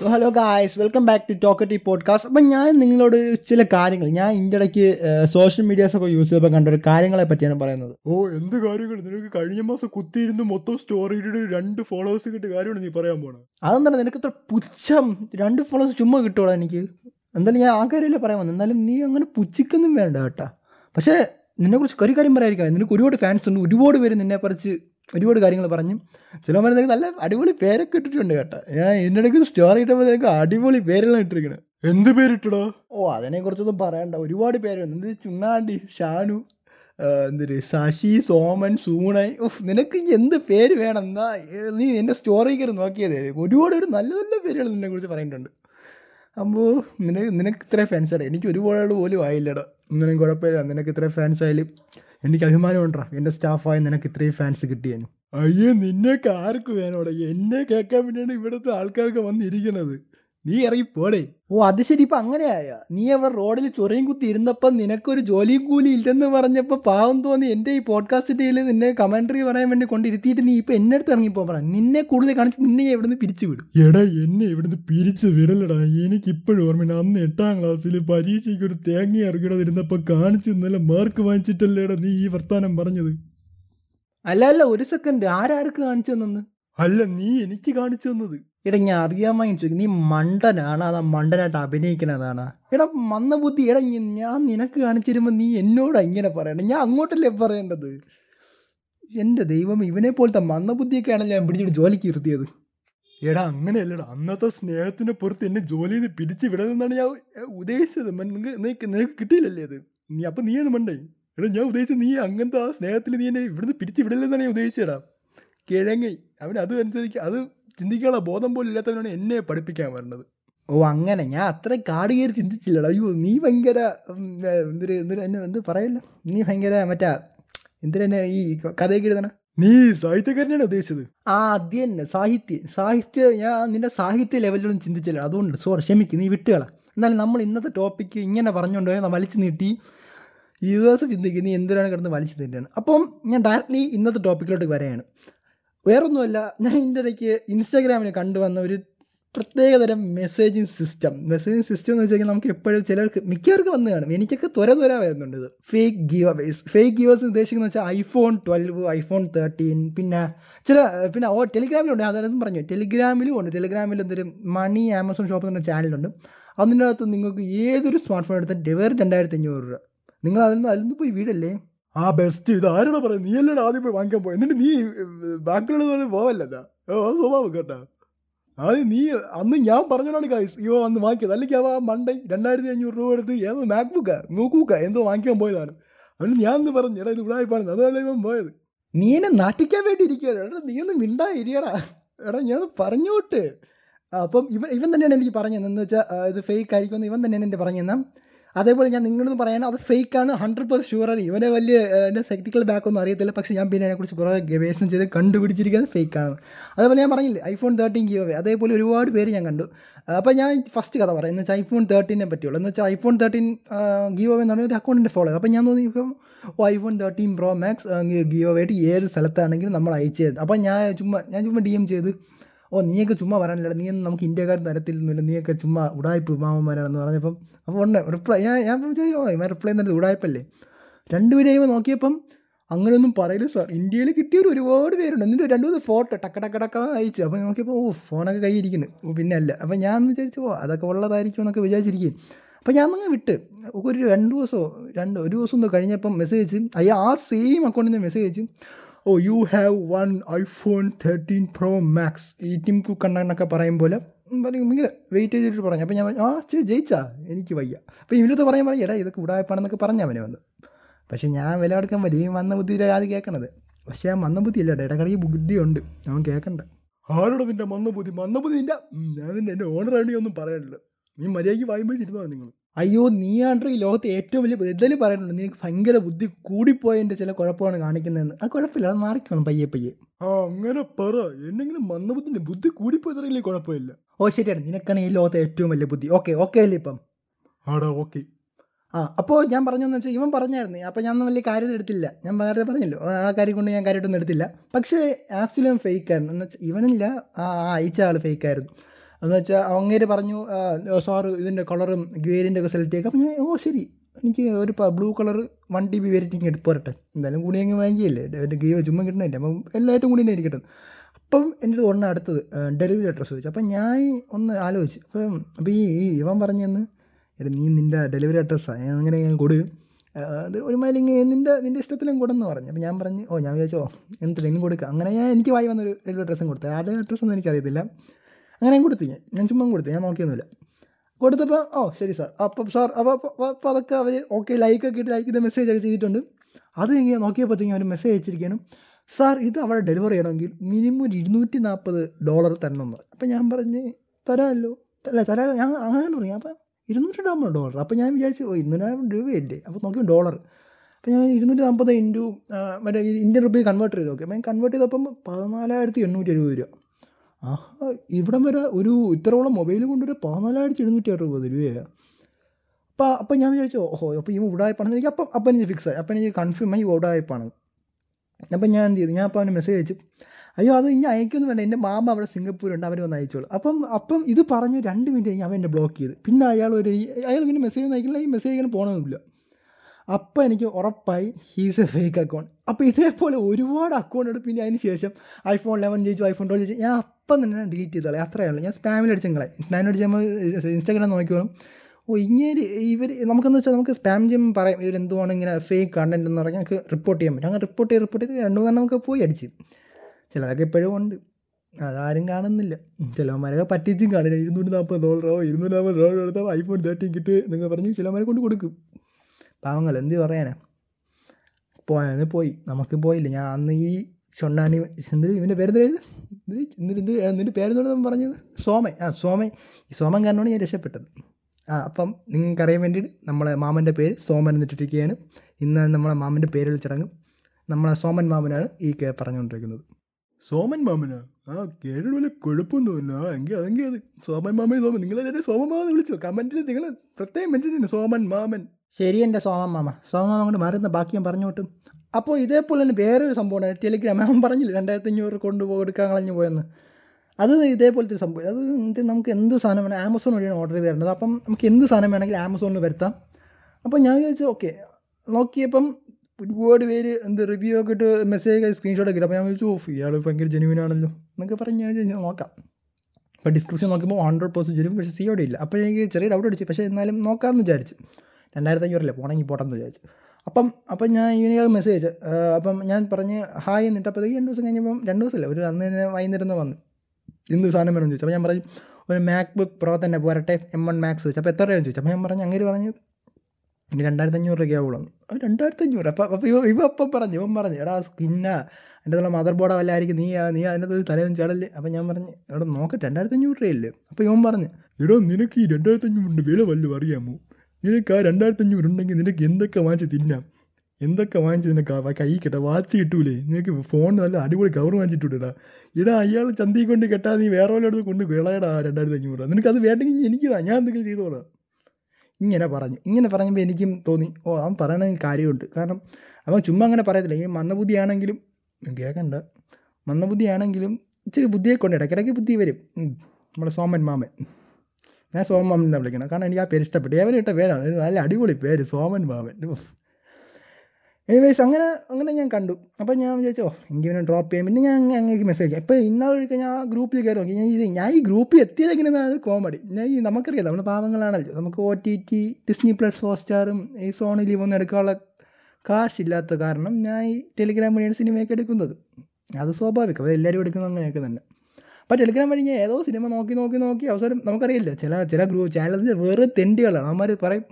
So hello guys welcome back to ടോക്കറ്റി podcast അപ്പം ഞാൻ നിങ്ങളോട് ചില കാര്യങ്ങൾ ഞാൻ ഇതിന്റെ ഇടയ്ക്ക് സോഷ്യൽ മീഡിയാസൊക്കെ യൂസ് ചെയ്തപ്പോൾ കണ്ട ഒരു കാര്യങ്ങളെ പറ്റിയാണ് പറയുന്നത്. ഓ എന്ത് കാര്യങ്ങൾ? നിനക്ക് കഴിഞ്ഞ മാസം കുത്തിയിരുന്ന് മൊത്തം സ്റ്റോറി ഇട്ടിട്ട് രണ്ട് ഫോളോവേഴ്സ് കിട്ടിയ കാര്യമാണ് നീ പറയാൻ പോണത് അതെന്താണ് നിനക്ക് ഇത്ര പുച്ഛം? രണ്ട് ഫോളോവേഴ്സ് ചുമ്മാ കിട്ടുമോ എനിക്ക്. എന്തായാലും ഞാൻ ആ കാര്യമല്ലേ പറയാൻ വന്നത് എന്നാലും നീ അങ്ങനെ പുച്ഛിക്കൊന്നും വേണ്ട കേട്ടാ. പക്ഷേ നിന്നെക്കുറിച്ച് ഒരു കാര്യം പറയാതിരിക്കാം നിനക്ക് ഒരുപാട് ഫാൻസ് ഉണ്ട്. ഒരുപാട് പേര് നിന്നെ പറിച്ച് ഒരുപാട് കാര്യങ്ങൾ പറഞ്ഞു. മരം നിനക്ക് നല്ല അടിപൊളി പേരൊക്കെ ഇട്ടിട്ടുണ്ട് കേട്ടോ. ഞാൻ ഇതിന്റെ ഇടയ്ക്ക് സ്റ്റോറി ഇട്ടപ്പോൾ നിനക്ക് അടിപൊളി പേരെല്ലാം ഇട്ടിരിക്കണേ. എന്ത് പേരിട്ടടോ? ഓ അതിനെക്കുറിച്ചൊന്നും പറയണ്ട. ഒരുപാട് പേരുണ്ട്. എന്ത് ചുണ്ണാണ്ടി ഷാനു എന്തൊരു ശശി സോമൻ സൂണൻ. ഉഫ് നിനക്ക് എന്ത് പേര് വേണം? എന്നാ നീ എന്റെ സ്റ്റോറി കയറി നോക്കിയത്. ഒരുപാട് ഒരു നല്ല നല്ല പേരുകൾ നിന്നെക്കുറിച്ച് പറയുന്നുണ്ട്. അപ്പോൾ നിനക്ക് നിനക്ക് ഇത്ര ഫാൻസ് ആണ് എനിക്ക് ഒരുപാട് പോലും ആയില്ലടാ. ഒന്നിനും കുഴപ്പമില്ല. നിനക്ക് ഇത്ര ഫാൻസ് ആയാലും എനിക്ക് അഭിമാനമുണ്ടാ. എന്റെ സ്റ്റാഫായ നിനക്ക് ഇത്രയും ഫാൻസ് കിട്ടിയെന്ന് അയ്യോ നിന്നെ ആർക്ക് വേണോടെ? എന്നെ കേൾക്കാൻ വേണ്ടിയാണ് ഇവിടുത്തെ ആൾക്കാർക്ക് വന്നിരിക്കുന്നത്. നീ ഇറങ്ങി പോടേ. ഓ അത് ശരി. ഇപ്പൊ അങ്ങനെയായ? നീ അവർ റോഡിൽ ചൊറിയും കുത്തി ഇരുന്നപ്പം നിനക്കൊരു ജോലിയും കൂലി ഇല്ലെന്ന് പറഞ്ഞപ്പോൾ പാവം തോന്നി എന്റെ ഈ പോഡ്കാസ്റ്റിന്റെ കയ്യിൽ നിന്നെ കമൻട്രി പറയാൻ വേണ്ടി കൊണ്ടിരുത്തിയിട്ട് നീ ഇപ്പൊ എന്നെ അടുത്ത് ഇറങ്ങിപ്പോ പറ. നിന്നെ കൂടുതൽ കാണിച്ച് നിന്നെ എവിടുന്ന് പിരിച്ചു വിടും. എടാ എന്നെ ഇവിടുന്ന് പിരിച്ചു വിടലടാ. എനിക്ക് ഇപ്പോഴും ഓർമ്മയുണ്ട്. അന്ന് എട്ടാം ക്ലാസ്സിൽ പരീക്ഷയ്ക്ക് ഒരു തേങ്ങ ഇറങ്ങിടതിരുന്നപ്പോ കാണിച്ച് നല്ല മാർക്ക് വാങ്ങിച്ചിട്ടല്ലേടാ നീ ഈ വർത്താനം പറഞ്ഞത്. അല്ല അല്ല ഒരു സെക്കൻഡ് ആരാർക്ക് കാണിച്ചു തന്നു അല്ല നീ എനിക്ക് കാണിച്ചു തന്നത്. എടാ ഞാൻ അറിയാമോ ചോദിക്കും നീ മണ്ടനാണ് അതാ മണ്ടനായിട്ട് അഭിനയിക്കുന്നതാണ് എടാ മന്ദബുദ്ധി എടാ ഞാൻ നിനക്ക് കാണിച്ചു തരുമ്പോൾ നീ എന്നോട് ഇങ്ങനെ പറയണം? ഞാൻ അങ്ങോട്ടല്ലേ പറയേണ്ടത്? എന്റെ ദൈവം ഇവനെ പോലത്തെ മന്ദബുദ്ധിയൊക്കെയാണ് ഞാൻ പിടിച്ചിട്ട് ജോലിക്ക് ഇരുത്തിയത് എടാ അങ്ങനെയല്ലടാ. അന്നത്തെ സ്നേഹത്തിന്റെ പുറത്ത് എന്നെ ജോലിയിൽ നിന്ന് പിരിച്ചു വിടരുതെന്നാണ് ഞാൻ ഉദ്ദേശിച്ചത്. നിനക്ക് നിനക്ക് കിട്ടിയില്ലല്ലേ അത്? നീ അപ്പം നീ നീയാണ് മണ്ടേ. എടാ ഞാൻ ഉദ്ദേശിച്ചത് നീ അങ്ങനത്തെ ആ സ്നേഹത്തിൽ നീ എന്നെ ഇവിടുന്ന് പിരിച്ചു വിടലെന്നാണ് ഞാൻ ഉദ്ദേശിച്ചടാ കിഴങ്ങി അവൻ അത് അനുസരിച്ച് അത് ചിന്തിക്കാനുള്ള ബോധം പോലും ഇല്ലാത്തവനാണ് എന്നെ പഠിപ്പിക്കാൻ വരുന്നത് ഓ അങ്ങനെ. ഞാൻ അത്ര കാട് കയറി ചിന്തിച്ചില്ലടാ അയ്യോ നീ ഭയങ്കര എന്തൊരു എന്തൊരു എന്നെ എന്ത് പറയല്ല? നീ ഭയങ്കര മറ്റാ എന്നെ ഈ കഥയൊക്കെ എഴുതണ? നീ സാഹിത്യകാരനാണ് ഉദ്ദേശിച്ചത്? ആ അത് തന്നെ. സാഹിത്യം സാഹിത്യ ഞാൻ നിന്റെ സാഹിത്യ ലെവലിലൊന്നും ചിന്തിച്ചില്ല അതുകൊണ്ട് സോറി ക്ഷമിക്ക് നീ വിട്ടുകള. എന്നാലും നമ്മൾ ഇന്നത്തെ ടോപ്പിക്ക് ഇങ്ങനെ പറഞ്ഞുകൊണ്ട് പോയാൽ വലിച്ചു നീട്ടി. യൂവേഴ്സ് ചിന്തിക്കുന്നത് നീ എന്തിനാണ് കിടന്ന് വലിച്ചു നീട്ടാണ് അപ്പം ഞാൻ ഡയറക്റ്റ്ലി ഇന്നത്തെ ടോപ്പിക്കിലോട്ട് വരെയാണ് വേറൊന്നുമല്ല ഞാൻ ഇതിന്റെ ഇടയ്ക്ക് ഇൻസ്റ്റാഗ്രാമിൽ കണ്ടുവന്ന ഒരു പ്രത്യേകതരം മെസ്സേജിങ് സിസ്റ്റം മെസ്സേജിങ് സിസ്റ്റം എന്ന് വെച്ച് കഴിഞ്ഞാൽ നമുക്ക് എപ്പോഴും ചിലർക്ക് മിക്കവർക്ക് വന്ന് കാണും. എനിക്കൊക്കെ ത്വര ത്വര വരുന്നുണ്ട് ഇത്. Fake giveaways fake givers ഉദ്ദേശിക്കുന്ന വെച്ചാൽ ഐഫോൺ ട്വൽവ് ഐഫോൺ തേർട്ടീൻ പിന്നെ ചില പിന്നെ ഓ ടെലിഗ്രാമിലുണ്ട് അതായത് പറഞ്ഞു. ടെലിഗ്രാമിലും ഉണ്ട്. ടെലിഗ്രാമിൽ എന്തൊരു മണി ആമസോൺ ഷോപ്പ് എന്ന ചാനലുണ്ട് അതിന്റെ അകത്ത് നിങ്ങൾക്ക് ഏതൊരു സ്മാർട്ട് ഫോൺ എടുത്താൽ വെറും രണ്ടായിരത്തി അഞ്ഞൂറ് രൂപ. നിങ്ങൾ അതിൽ നിന്ന് അതിൽ നിന്ന് പോയി വീടല്ലേ? ആ ബെസ്റ്റ് ഇത് ആരാടാ പറയാം നീ അല്ലടാ ആദ്യം പോയി വാങ്ങിക്കാൻ പോയി. എന്നിട്ട് നീ ബാക്കിയുള്ളത് പോലെ പോവല്ലതാ? ഓ സ്വഭാവം കേട്ടാ. ആദ്യം നീ അന്ന് ഞാൻ പറഞ്ഞോണ്ട് കായ്സ് ഇവ വന്ന് വാങ്ങിയത് അല്ലെങ്കിൽ അവ മണ്ടേ രണ്ടായിരത്തി അഞ്ഞൂറ് രൂപ എടുത്ത് ഏതോ മാക്ബുക്കാ നോക്കൂക്ക എന്തോ വാങ്ങിക്കാൻ പോയതാണ്. അതുകൊണ്ട് ഞാൻ ഒന്ന് പറഞ്ഞു എടാ ഇത് ഉടായ്പാണെന്ന് അതല്ല ഇവൻ പോയത്. നീ എന്നെ നാട്ടിക്കാൻ വേണ്ടി ഇരിക്കുകയാണ് എടാ നീ ഒന്ന് മിണ്ടാ ഇരിയടാ എടാ ഞാൻ പറഞ്ഞോട്ട്. അപ്പം ഇവൻ ഇവൻ തന്നെയാണ് എനിക്ക് പറഞ്ഞത്. എന്ന് വെച്ചാൽ ഇത് ഫേക്ക് ആയിരിക്കുമെന്ന് ഇവൻ തന്നെയാണ് എന്റെ പറഞ്ഞത്. അതേപോലെ ഞാൻ നിങ്ങളൊന്ന് പറയണം അത് ഫേക്കാണ് ഹൺഡ്രഡ് പെർസെന്റ് ഷുവറാണ് ഇവനെ വലിയ എന്റെ ബാക്ക് ഒന്നും അറിയത്തില്ല. പക്ഷേ ഞാൻ പിന്നെ അതിനെക്കുറിച്ച് കുറേ ഗവേഷണം ചെയ്ത് കണ്ടുപിടിച്ചിരിക്കുന്നത് ഫേക്കാണ് അതേപോലെ ഞാൻ പറഞ്ഞില്ലേ ഐഫോൺ തേർട്ടീൻ ഗീവ് അവേ അതേപോലെ ഒരുപാട് പേര് ഞാൻ കണ്ടു. അപ്പോൾ ഞാൻ ഫസ്റ്റ് കഥ പറയാം. എന്ന് വെച്ചാൽ ഐഫോൺ തേർട്ടീനെ പറ്റിയുള്ളൂ. എന്ന് വെച്ചാൽ ഐഫോൺ തേർട്ടീൻ ഗീവ് അവേ എന്ന് പറഞ്ഞാൽ ഒരു അക്കൗണ്ടിന്റെ ഫോളോ അപ്പോൾ ഞാൻ തോന്നി ഓ iPhone thirteen pro max giveaway ആയിട്ട് ഏത് സ്ഥലത്താണെങ്കിലും നമ്മൾ അയച്ചു തരുന്നത് അപ്പോൾ ഞാൻ ചുമ്മാ ഞാൻ ചുമ്മാ ഡി എം ചെയ്ത് ഓ നീയൊക്കെ ചുമ്മാ പറയാനില്ല നീ ഒന്നും നമുക്ക് ഇന്ത്യക്കാർ തരത്തിലൊന്നുമില്ല. നീയൊക്കെ ചുമ്മാ ഉടായ്പ് മാമന്മാരാണെന്ന് പറഞ്ഞപ്പം അപ്പോൾ ഉണ്ട് റിപ്ലൈ ഞാൻ ഞാൻ വിചാരിച്ചു, ഓ ഇവൻ റിപ്ലൈ എന്നത് ഉടായ്പല്ലേ? രണ്ടുപേരെയും നോക്കിയപ്പം അങ്ങനെയൊന്നും പറയില്ല സാർ. ഇന്ത്യയിൽ കിട്ടിയവർ ഒരുപാട് പേരുണ്ട്. എന്നിട്ട് രണ്ട് മൂന്ന് ഫോട്ടോ ടക്ക ടക്ക ടക്ക അയച്ചു. അപ്പോൾ നോക്കിയപ്പോൾ ഓ ഫോണൊക്കെ കയ്യിരിക്കുന്നു ഓ പിന്നെ അല്ല. അപ്പോൾ ഞാൻ വിചാരിച്ചു ഓ അതൊക്കെ ഉള്ളതായിരിക്കും എന്നൊക്കെ വിചാരിച്ചിരിക്കും അപ്പോൾ ഞാൻ അങ്ങ് വിട്ട്. ഒരു രണ്ട് ദിവസമോ രണ്ട് ഒരു ദിവസം കഴിഞ്ഞപ്പം മെസ്സേജ് അയ്യാ ആ സെയിം അക്കൗണ്ടിൽ നിന്ന് message oh you have one iPhone thirteen pro max ഈ ടിം കുക്ക് എന്നൊക്കെ പറയും പോലെ ഭയങ്കര വെയിറ്റ് ചെയ്തിട്ട് പറഞ്ഞു അപ്പോൾ ഞാൻ ആ ചേ ജയിച്ചാ? എനിക്ക് വയ്യ. അപ്പോൾ ഇവരടുത്ത് പറയാൻ പറയും എടാ ഇതൊക്കെ ഉടായ്പാണെന്നൊക്കെ പറഞ്ഞു അവനെ. വന്ന് പക്ഷേ ഞാൻ വില കൊടുക്കാൻ വലിയ വന്ന മന്ന അത് കേൾക്കണത് പക്ഷേ ആ മന്ന ബുദ്ധി ഇല്ല ഇടക്കിടയ്ക്ക് ബുദ്ധിയുണ്ട്. അവൻ കേൾക്കണ്ട ആരോട് നിന്റെ മന്ദബുദ്ധി? മന്ദബുദ്ധി ബുദ്ധി ഇല്ല ഞാൻ നിന്റെ എന്റെ ഓണറായിട്ട് ഒന്നും പറയാനില്ല. നീ മര്യാദയ്ക്ക് വായുമ്പോൾ ഇരുന്നോ നിങ്ങൾ അയ്യോ നീയാണ്ട് ഈ ലോകത്തെ ഏറ്റവും വലിയ ബദൽ പറയുന്നുണ്ട്. നിനക്ക് ഭയങ്കര ബുദ്ധി കൂടിപ്പോയതിന്റെ ചില കുഴപ്പമാണ് കാണിക്കുന്നതെന്ന്. അത് കുഴപ്പമില്ല അത് മാറിക്കണം പയ്യെ പയ്യെ. ആ അങ്ങനെ പറ. എന്നെങ്കിലും മന്ദബുദ്ധിന്റെ ബുദ്ധി കൂടിപ്പോയതറിയില്ലേ കുഴപ്പമില്ല. ഓ ശരിയാണ്. നിനക്കാണ് ഈ ലോകത്തെ ഏറ്റവും വലിയ ബുദ്ധി. ഓക്കെ ഓക്കെ അല്ലേ ഇപ്പം? ആടാ ഓക്കെ. ആ അപ്പോൾ ഞാൻ പറഞ്ഞതെന്ന് വെച്ചാൽ ഇവൻ പറഞ്ഞായിരുന്നു. അപ്പോൾ ഞാൻ വലിയ കാര്യം എടുത്തില്ല. ഞാൻ നേരത്തെ പറഞ്ഞല്ലോ ആ കാര്യം കൊണ്ട് ഞാൻ കാര്യമായിട്ടൊന്നും എടുത്തില്ല. പക്ഷേ ആക്ച്വലി അവൻ ഫേക്ക് ആയിരുന്നു. എന്ന് വെച്ചാൽ ഇവനില്ല ആ അയച്ച ആൾ ഫേക്ക് ആയിരുന്നു. എന്ന് വെച്ചാൽ അങ്ങേര് പറഞ്ഞു സാറ് ഇതിന്റെ കളറും ഗ്രേഡിന്റെ ഒക്കെ സെലക്ട് ചെയ്യുക അപ്പം ഞാൻ ഓ ശരി. എനിക്ക് ഒരു blue colour one T B വേരിറ്റിങ് എടുത്ത് പോരട്ടെ. എന്തായാലും കൂടി അങ്ങ് വാങ്ങിയല്ലേ എന്റെ ഗീവ് ചുമ്മാ കിട്ടണില്ല അപ്പം എല്ലായിട്ടും കൂടി തന്നെ കിട്ടും അപ്പം എന്റെ ഒന്ന് അടുത്തത് ഡെലിവറി അഡ്രസ്സ് ചോദിച്ചു. അപ്പം ഞാൻ ഒന്ന് ആലോചിച്ചു. അപ്പം അപ്പം ഈ ഇവൻ പറഞ്ഞെന്ന് എടാ നീ നിന്റെ ഡെലിവറി അഡ്രസ്സാണ് ഞാൻ അങ്ങനെ ഞാൻ കൊടു. അത് ഒരുമാതിരി ഇങ്ങനെ നിന്റെ നിന്റെ ഇഷ്ടത്തിലും കൊടുന്ന് പറഞ്ഞു. അപ്പം ഞാൻ പറഞ്ഞു ഓ ഞാൻ വിചാരിച്ചോ എന്തിനും കൊടുക്കുക അങ്ങനെ ഞാൻ എനിക്ക് വായി വന്നൊരു ഡെലിവറി അഡ്രസ്സും കൊടുത്തു. ആരുടെ അഡ്രസ്സൊന്നും എനിക്കറിയത്തില്ല. അങ്ങനെ ഞാൻ കൊടുത്തു ഞാൻ. ഞാൻ ചുമ്മാ കൊടുത്തു. ഞാൻ നോക്കിയൊന്നുമില്ല. കൊടുത്തപ്പോൾ ഓ ശരി സാർ. അപ്പം സാർ അപ്പോൾ അപ്പോൾ അതൊക്കെ അവർ ഓക്കെ ലൈക്കൊക്കെ ഇട്ട് ലൈക്ക് ചെയ്ത് മെസ്സേജ് ഒക്കെ ചെയ്തിട്ടുണ്ട്. അത് ഇങ്ങനെ നോക്കിയപ്പോഴത്തേക്കും അവർ മെസ്സേജ് അയച്ചിരിക്കാനും സാർ ഇത് അവിടെ ഡെലിവറി ചെയ്യണമെങ്കിൽ മിനിമം ഒരു ഇരുന്നൂറ്റി നാൽപ്പത് ഡോളർ തരണം എന്ന് പറഞ്ഞു. അപ്പോൾ ഞാൻ പറഞ്ഞ് തരാമല്ലോ. അല്ല തരാമല്ലോ. ഞാൻ അങ്ങനെ പറഞ്ഞു. അപ്പം ഇരുന്നൂറ്റി നാൽപ്പത് ഡോളർ അപ്പോൾ ഞാൻ വിചാരിച്ചു ഓ ഇരുന്നൂറായിരം രൂപയല്ലേ? അപ്പോൾ നോക്കി ഡോളർ അപ്പോൾ ഞാൻ ഇരുന്നൂറ്റി നാൽപ്പത് ഇന്റു മറ്റേ ഇന്ത്യൻ റുപ്പി കൺവേർട്ട് ചെയ്ത്. നോക്കി അപ്പം ഞാൻ കൺവേർട്ട് ചെയ്തപ്പം പതിനാലായിരത്തി എണ്ണൂറ്റി എഴുപത് രൂപ. ആഹാ ഇവിടം വരെ ഒരു ഇത്രയോളം മൊബൈൽ കൊണ്ടൊരു പതിനാലായിരത്തി എഴുന്നൂറ്റി അറുപത് രൂപയാണ് അപ്പോൾ അപ്പം ഞാൻ വിചാരിച്ചു ഓഹോ അപ്പോൾ ഈ ഉടായ്പാണെന്ന് എനിക്ക് അപ്പം അപ്പം എനിക്ക് ഫിക്സ് ആയി. അപ്പം എനിക്ക് കൺഫേം ആയി ഉടായ്പാണ് അപ്പം ഞാൻ എന്ത് ചെയ്തു? ഞാൻ അപ്പോൾ അവന് മെസ്സേജ് അയച്ചു. അയ്യോ അത് ഇനി അയക്കൊന്നും വേണ്ട. എന്റെ മാമ അവിടെ സിംഗപ്പൂരുണ്ട് അവർ വന്ന് അയച്ചോളൂ. അപ്പം അപ്പം ഇത് പറഞ്ഞ് രണ്ട് മിനിറ്റ് കഴിഞ്ഞ് അവൻ എന്നെ ബ്ലോക്ക് ചെയ്ത്. പിന്നെ അയാൾ ഒരു അയാൾ പിന്നെ മെസ്സേജ് ഒന്നും അയക്കില്ല. ഈ മെസ്സേജ് ഇങ്ങനെ പോകണമെന്നില്ല അപ്പം എനിക്ക് ഉറപ്പായി ഹീസ് എ ഫേക്ക് അക്കൗണ്ട് അപ്പോൾ ഇതേപോലെ ഒരുപാട് അക്കൗണ്ട് എടുത്ത് പിന്നെ അതിന് ശേഷം ഐഫോൺ ലെവൻ ചോദിച്ചു ഐഫോൺ ട്വൽവ് ചോദിച്ചു ഞാൻ അപ്പം തന്നെ ഡിലീറ്റ് ചെയ്തോളെ അത്രയേ ഉള്ളൂ. ഞാൻ സ്പാമിൽ അടിച്ചങ്ങളെ സ്പാമിൽ അടിച്ചുമ്പോൾ ഇൻസ്റ്റാഗ്രാം നോക്കിയോളും ഓ ഇങ്ങനെ ഇവർ നമുക്കെന്ന് വെച്ചാൽ നമുക്ക് സ്പാം ചെയ്യുമ്പോൾ പറയും ഇവർ എന്തുവാണ് ഇങ്ങനെ ഫേക്ക് കണ്ടന്റ് എന്ന് പറഞ്ഞാൽ ഞങ്ങൾക്ക് റിപ്പോർട്ട് ചെയ്യാൻ പറ്റും. അങ്ങനെ റിപ്പോർട്ട് ചെയ്ത് റിപ്പോർട്ട് ചെയ്ത് രണ്ട് മൂന്നെണ്ണം നമുക്ക് പോയി അടിച്ച്. ചിലതൊക്കെ ഇപ്പോഴും ഉണ്ട്. അതാരും കാണുന്നില്ല. ചിലവന്മാരൊക്കെ പറ്റിച്ചും കാണില്ല ഇരുന്നൂറ്റി നാൽപ്പത് ഡോളറോ ഇരുന്നൂറ്റി നാൽപ്പത് ഡോളർ എടുത്താൽ ഐഫോൺ തേർട്ടീൻ കിട്ടുക എന്നൊക്കെ പറഞ്ഞ് ചിലവന്മാരെ കൊണ്ട് കൊടുക്കും. പാവങ്ങൾ എന്ത് പറയാനാ? പോയത് പോയി. നമുക്ക് പോയില്ല. ഞാൻ അന്ന് ഈ ചൊണ്ണാണി എന്തൊരു ഇവന്റെ പേര് എന്നിട്ട് എന്നിട്ട് പേരെന്തോടെ പറഞ്ഞത്? സോമൻ. ആ സോമൻ. ഈ സോമൻ കാരണമാണ് ഞാൻ രക്ഷപ്പെട്ടത്. ആ അപ്പം നിങ്ങൾക്കറിയാൻ വേണ്ടിയിട്ട് നമ്മളെ മാമന്റെ പേര് സോമൻ എന്നിട്ടിരിക്കുകയാണ് ഇന്ന് നമ്മളെ മാമന്റെ പേരിൽ ചടങ്ങും. നമ്മളെ സോമൻ മാമനാണ് ഈ പറഞ്ഞുകൊണ്ടിരിക്കുന്നത്. സോമൻ മാമനാ? ആ കേരള വലിയ കുഴപ്പമൊന്നുമില്ല എങ്കിൽ അതെങ്കിൽ അത്. സോമൻ മാമൻ സോമൻ. നിങ്ങളെല്ലാവരും സോമൻ മാമൻ വിളിച്ചോ? കമന്റിൽ നിങ്ങൾ പ്രത്യേകം മെൻഷൻ സോമൻ മാമൻ. ശരി എന്റെ സോമം മാമ സോമൻ മാമ കൊണ്ട് മാറുന്ന ബാക്കി ഞാൻ പറഞ്ഞോട്ടും അപ്പോൾ ഇതേപോലെ തന്നെ വേറൊരു സംഭവമാണ് ടെലിഗ്രാം അവൻ പറഞ്ഞില്ല രണ്ടായിരത്തി അഞ്ഞൂറ് കൊണ്ടുപോയി എടുക്കാൻ കളഞ്ഞു പോയെന്ന്. അത് ഇതേപോലത്തെ സംഭവം. അത് നമുക്ക് എന്ത് സാധനം വേണം ആമസോൺ വഴിയാണ് ഓർഡർ ചെയ്ത് തരേണ്ടത് അപ്പം നമുക്ക് എന്ത് സാധനം വേണമെങ്കിൽ ആമസോണിൽ വരുത്താം. അപ്പോൾ ഞാൻ വിചാരിച്ചു ഓക്കെ നോക്കിയപ്പം ഒരുപാട് പേര് എന്ത് റിവ്യൂ ഒക്കെ ഇട്ട് മെസ്സേജ് സ്ക്രീൻഷോട്ട് ഒക്കെ അപ്പോൾ ഞാൻ വിളിച്ചു ഓഫ് ഇയാൾ ഭയങ്കര ജെനുവിൻ ആണല്ലോ. എന്നൊക്കെ പറഞ്ഞ് ഞാൻ നോക്കാം. അപ്പോൾ ഡിസ്ക്രിപ്ഷൻ നോക്കുമ്പോൾ ഹൺഡ്രഡ് പെർസെന്റ് ജെനുവിൻ പക്ഷേ സിയോടെ ഇല്ല. അപ്പോൾ എനിക്ക് ചെറിയ ഡൗട്ട് അടിച്ചു. പക്ഷേ എന്നാലും നോക്കാമെന്ന് വിചാരിച്ചു. രണ്ടായിരത്തി അഞ്ഞൂറല്ലേ പോകണമെങ്കിൽ പോട്ടെന്ന് വിചാരിച്ചു. അപ്പം അപ്പം ഞാൻ ഇവന് മെസ്സേജ് അയച്ചു. അപ്പം ഞാൻ പറഞ്ഞ് ഹായ് എന്നിട്ട് അപ്പോഴത്തേക്ക് രണ്ട് ദിവസം കഴിഞ്ഞപ്പം രണ്ട് ദിവസമല്ല ഒരു അന്ന് തന്നെ വൈകുന്നേരം വന്നു. എന്ത് സാധനം വേണമെന്ന് ചോദിച്ചു. അപ്പോൾ ഞാൻ പറഞ്ഞു ഒരു മാക് ബുക്ക് പ്രോ തന്നെ പോരട്ടെ എം വൺ മാക്സ് ചോദിച്ചു. അപ്പോൾ എത്ര രൂപ ചോദിച്ചു. അപ്പോൾ ഞാൻ പറഞ്ഞു അങ്ങനെ പറഞ്ഞു ഇനി രണ്ടായിരത്തി അഞ്ഞൂറ് രൂപയ്ക്ക് ആവുള്ളൂ അത് രണ്ടായിരത്തി അഞ്ഞൂറ് അപ്പോൾ അപ്പോൾ ഇവ ഇവ അപ്പം പറഞ്ഞു ഇവൻ പറഞ്ഞു എടാ സ്കിന്ന എന്റെ ഉള്ള മദർ ബോർഡ് വല്ലായിരിക്കും നീ നീ അതിന്റെ ഒരു തലേന്ന് ചടല്ലേ? അപ്പം ഞാൻ പറഞ്ഞു എടാ നോക്കട്ടെ രണ്ടായിരത്തി അഞ്ഞൂറ് രൂപയല്ലേ? അപ്പോൾ ഇവൻ പറഞ്ഞു എടോ നിനക്ക് ഈ രണ്ടായിരത്തി അഞ്ഞൂറിന്റെ വില വല്ലതും അറിയാമോ? നിനക്ക് ആ രണ്ടായിരത്തി അഞ്ഞൂറ് ഉണ്ടെങ്കിൽ നിനക്ക് എന്തൊക്കെ വാങ്ങിച്ച് തിന്നാം? എന്തൊക്കെ വാങ്ങിച്ച് നിനക്ക് കൈ കിട്ടാം? വാച്ച് കിട്ടൂലേ? നിനക്ക് ഫോൺ നല്ല അടിപൊളി കവർ വാങ്ങിച്ചിട്ടുണ്ടാ ഇടാ അയാൾ ചന്തി കൊണ്ട് കെട്ടാ നീ വേറെ ഒരിടത്ത് കൊണ്ട് വിളയടാ രണ്ടായിരത്തി അഞ്ഞൂറ് നിനക്ക് അത് വേണ്ടെങ്കിൽ എനിക്ക് ഞാൻ എന്തെങ്കിലും ചെയ്തോളാം ഇങ്ങനെ പറഞ്ഞു. ഇങ്ങനെ പറഞ്ഞപ്പോൾ എനിക്കും തോന്നി ഓ അവൻ പറയണമെങ്കിൽ കാര്യമുണ്ട്. കാരണം അവൻ ചുമ്മാ അങ്ങനെ പറയത്തില്ല. ഈ മന്ദബുദ്ധിയാണെങ്കിലും കേൾക്കണ്ട മന്ദബുദ്ധിയാണെങ്കിലും ഇച്ചിരി ബുദ്ധിയെ കൊണ്ട് ഇടയ്ക്കിടയ്ക്ക് ബുദ്ധി വരും. നമ്മുടെ സോമൻ മാമൻ. ഞാൻ സോമൻ എന്നാണ് വിളിക്കണം. കാരണം എനിക്ക് ആ പേര് ഇഷ്ടപ്പെട്ടു. ഏവനും ഇട്ട പേരാണ്. നല്ല അടിപൊളി പേര്. സോമൻ ഉഫ്. എനിവേസ് അങ്ങനെ അങ്ങനെ ഞാൻ കണ്ടു. അപ്പോൾ ഞാൻ വിചാരിച്ചോ എനിക്ക് ഇവനെ ഡ്രോപ്പ് ചെയ്യാം. പിന്നെ ഞാൻ അങ്ങനെ മെസ്സേജ് ഇപ്പോൾ ഇന്നാൾ ഒഴിക്കാൻ ഞാൻ ഗ്രൂപ്പിൽ കയറി നോക്കി. ഞാൻ ഇത് ഞാൻ ഈ ഗ്രൂപ്പിൽ എത്തിയത് എങ്ങനെയാണ് കോമഡി ഞാൻ ഈ നമുക്കറിയാം നമ്മൾ പാവങ്ങളാണല്ലോ. നമുക്ക് O T T Disney plus ഹോട്ട്സ്റ്റാറും ഈ സോണിൽ ഒന്നും എടുക്കാനുള്ള കാശില്ലാത്ത കാരണം ഞാൻ ഈ ടെലിഗ്രാം വഴിയാണ് സിനിമയൊക്കെ എടുക്കുന്നത്. അത് സ്വാഭാവികം. അത് എല്ലാവരും എടുക്കുന്നത് അങ്ങനെയൊക്കെ തന്നെ. അപ്പോൾ ടെലിഗ്രാം വഴി ഞാൻ ഏതോ സിനിമ നോക്കി നോക്കി നോക്കി അവസരം നമുക്കറിയില്ല ചില ചില ഗ്രൂപ്പ് ചാനലിൽ വേറെ തെണ്ടികളാണ്. അവന്മാർ പറയും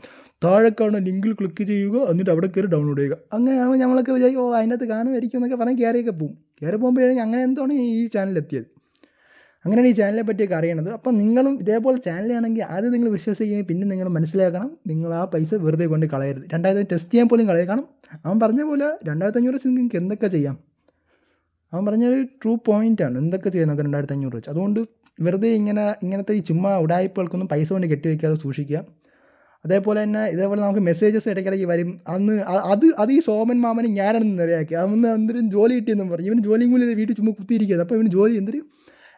താഴെ കാണുന്ന ലിങ്കിൽ ക്ലിക്ക് ചെയ്യുക എന്നിട്ട് അവിടെ കയറി ഡൗൺലോഡ് ചെയ്യുക. അങ്ങനെ നമ്മളൊക്കെ വിചാരിക്കും ഓ അതിനകത്ത് കാണുമായിരിക്കും എന്നൊക്കെ പറഞ്ഞ് കയറിയൊക്കെ പോകും കയറി പോകുമ്പോഴാണ് അങ്ങനെ എന്താണ് ഈ ചാനലിലെത്തിയത് അങ്ങനെയാണ് ഈ ചാനലിനെ പറ്റിയൊക്കെ അറിയണത്. അപ്പോൾ നിങ്ങളും ഇതേപോലെ ചാനലാണെങ്കിൽ ആദ്യം നിങ്ങൾ വിശ്വസിക്കുകയും പിന്നെ നിങ്ങൾ മനസ്സിലാക്കണം നിങ്ങൾ ആ പൈസ വെറുതെ കൊണ്ട് കളയരുത്. രണ്ടായിരത്തി ടെസ്റ്റ് ചെയ്യാൻ പോലും കളയക്കണം അവൻ പറഞ്ഞ പോലെ രണ്ടായിരത്തി അഞ്ഞൂറ് വെച്ച് നിങ്ങൾക്ക് എന്തൊക്കെ ചെയ്യാം? അവൻ പറഞ്ഞൊരു ട്രൂ പോയിന്റാണ് എന്തൊക്കെ ചെയ്യാൻ നമുക്ക് രണ്ടായിരത്തി അഞ്ഞൂറ് വെച്ച് അതുകൊണ്ട് വെറുതെ ഇങ്ങനെ ഇങ്ങനത്തെ ഈ ചുമ്മാ ഉടായ്പകൾക്കൊന്നും പൈസ കൊണ്ട് കെട്ടിവെക്കാതെ സൂക്ഷിക്കുക അതേപോലെ തന്നെ ഇതേപോലെ നമുക്ക് മെസ്സേജസ് ഇടയ്ക്കിടയ്ക്ക് വരും അന്ന് അത് അത് ഈ സോമൻ മാമന് ഞാനാണെന്ന് നിറയാക്കി അവന് എന്തൊരു ജോലി കിട്ടിയെന്നും പറഞ്ഞു ഇവന് ജോലിയും കൂടി വീട്ടിൽ ചുമ്മാ കുത്തിയിരിക്കുന്നത് അപ്പോൾ ഇവന് ജോലി എന്തൊരു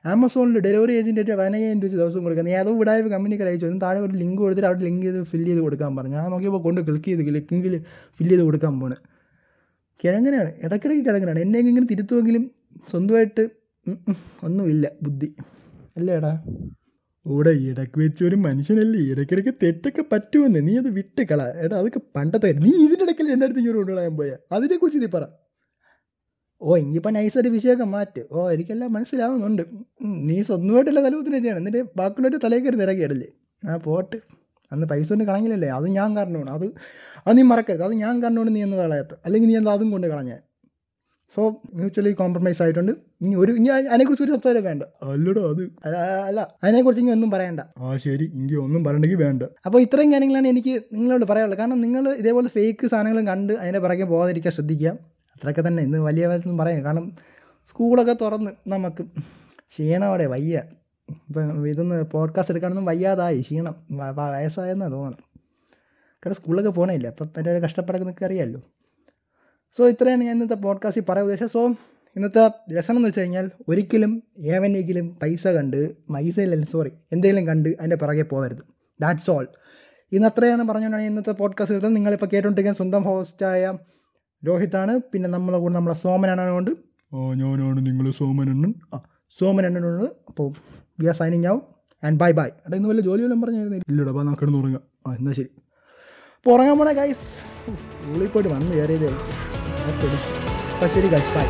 ആമസോണിൽ ഡെലിവറി ഏജന്റായിട്ട് പതിനയ്യായിരം രൂപ ദിവസം കൊടുക്കുന്നത് ഏതോ വിടായ്പ കമ്പനിക്ക് അയച്ചു അതിന് താഴെ ഒരു ലിങ്ക് കൊടുത്തിട്ട് അവിടെ ലിങ്ക് ചെയ്ത് ഫില്ല് ചെയ്ത് കൊടുക്കാൻ പറഞ്ഞു ഞാൻ നോക്കിയപ്പോൾ കൊണ്ട് ക്ലിക്ക് ചെയ്ത് ലിങ്കിൽ ഫില്ല് ചെയ്ത് കൊടുക്കാൻ പോണ് കിഴങ്ങനെയാണ് ഇടയ്ക്കിടയ്ക്ക് കിഴങ്ങനാണ്. എന്നെ ഇങ്ങനെ തിരുത്തുമെങ്കിലും സ്വന്തമായിട്ട് ഒന്നുമില്ല ബുദ്ധി. അല്ലേ എടാ ഓടെ ഇടയ്ക്ക് വെച്ച് ഒരു മനുഷ്യനല്ലേ? ഇടയ്ക്കിടയ്ക്ക് തെറ്റൊക്കെ പറ്റുമെന്ന്. നീ അത് വിട്ട് കള. എടാ അതൊക്കെ പണ്ടത്തെ നീ ഇതിന്റെ ഇടയ്ക്കിൽ രണ്ടായിരത്തി അഞ്ഞൂറ് കൊണ്ടുകളയാൻ പോയാൽ അതിനെക്കുറിച്ച് നീ പറ. ഓ ഇനിയിപ്പോൾ നൈസായിട്ട് വിഷയമൊക്കെ മാറ്റ്. ഓ എനിക്കെല്ലാം മനസ്സിലാവുന്നുണ്ട്. നീ സ്വന്തമായിട്ടുള്ള തലകുത്തിന് ചെയ്യണം എന്നിട്ട് ബാക്കിയുള്ളവരുടെ തലയിൽ കയറി നിറക്കിയിടല്ലേ ആ പോട്ട്. അന്ന് പൈസ കൊണ്ട് കളഞ്ഞില്ലല്ലേ? അത് ഞാൻ കാരണമാണ്. അത് അത് നീ മറക്കരുത്. അത് ഞാൻ കാരണമാണ് നീ എന്ന് കളയാത്ത അല്ലെങ്കിൽ നീ എന്താ അതും കൊണ്ട് കളഞ്ഞ? സോ മ്യൂച്വലി കോംപ്രമൈസ് ആയിട്ടുണ്ട്. ഇനി ഒരു ഇനി അതിനെക്കുറിച്ച് ഒരു സംസാരം വേണ്ട. അല്ലടോ അത് അല്ല അല്ല. അതിനെക്കുറിച്ച് ഇനി ഒന്നും പറയണ്ട. ആ ശരി. ഇനി ഒന്നും പറയണ്ടെങ്കിൽ വേണ്ട. അപ്പോൾ ഇത്രയും കാര്യങ്ങളാണ് എനിക്ക് നിങ്ങളോട് പറയാനുള്ളത്. കാരണം നിങ്ങൾ ഇതേപോലെ ഫേക്ക് സാധനങ്ങളും കണ്ട് അതിന്റെ പുറകെ പോകാതിരിക്കാൻ ശ്രദ്ധിക്കുക. അത്രയൊക്കെ തന്നെ. ഇന്ന് വലിയ കാര്യമൊന്നും പറയാം കാരണം സ്കൂളൊക്കെ തുറന്ന് നമുക്ക് ക്ഷീണോടെ വയ്യ. ഇപ്പം ഇതൊന്ന് പോഡ്കാസ്റ്റ് എടുക്കാനൊന്നും വയ്യാതായി ക്ഷീണം വയസ്സായെന്ന് വയസ്സായെന്നാണ് തോന്നണം കാരണം സ്കൂളിലൊക്കെ പോകണില്ല അപ്പം എന്റെ ഒരു കഷ്ടപ്പാടൊക്കെ നിങ്ങൾക്ക് അറിയാമല്ലോ സോ ഇത്രയാണ് ഞാൻ ഇന്നത്തെ പോഡ്കാസ്റ്റിൽ പറയാൻ ഉദ്ദേശം സോ ഇന്നത്തെ ലെസൺ എന്ന് വെച്ച് കഴിഞ്ഞാൽ ഒരിക്കലും ഏവനെങ്കിലും പൈസ കണ്ട് പൈസയിലല്ല സോറി എന്തെങ്കിലും കണ്ട് അതിന്റെ പിറകെ പോകരുത്. ദാറ്റ്സ് ഓൾ ഇന്ന് അത്രയാണ് പറഞ്ഞുകൊണ്ടാണ് ഇന്നത്തെ പോഡ്കാസ്റ്റ് എടുത്തത്. നിങ്ങളിപ്പോൾ കേട്ടോണ്ടിരിക്കാൻ സ്വന്തം ഹോസ്റ്റായ രോഹിത്താണ്. പിന്നെ നമ്മളെ കൂടെ നമ്മളെ സോമനാണ് കൊണ്ട് ഞാനാണ് നിങ്ങൾ സോമനണ്ണൻ ആ സോമൻ എണ്ണനുണ്ട് അപ്പോൾ we are signing out and bye bye എടാ ഇന്ന് വല്ല ജോലി വല്ലതും പറഞ്ഞായിരുന്നു? ഇല്ലടാ അപ്പോൾ നമുക്ക് ഇടുന്ന് ഉറങ്ങാം. ആ എന്നാൽ ശരി. അപ്പോൾ ഉറങ്ങാൻ പോണേ ഗൈസ് സ്കൂളിൽ പോയിട്ട് വന്ന് കയറിയതേ. അപ്പോൾ ശരി ഗൈസ് ബൈ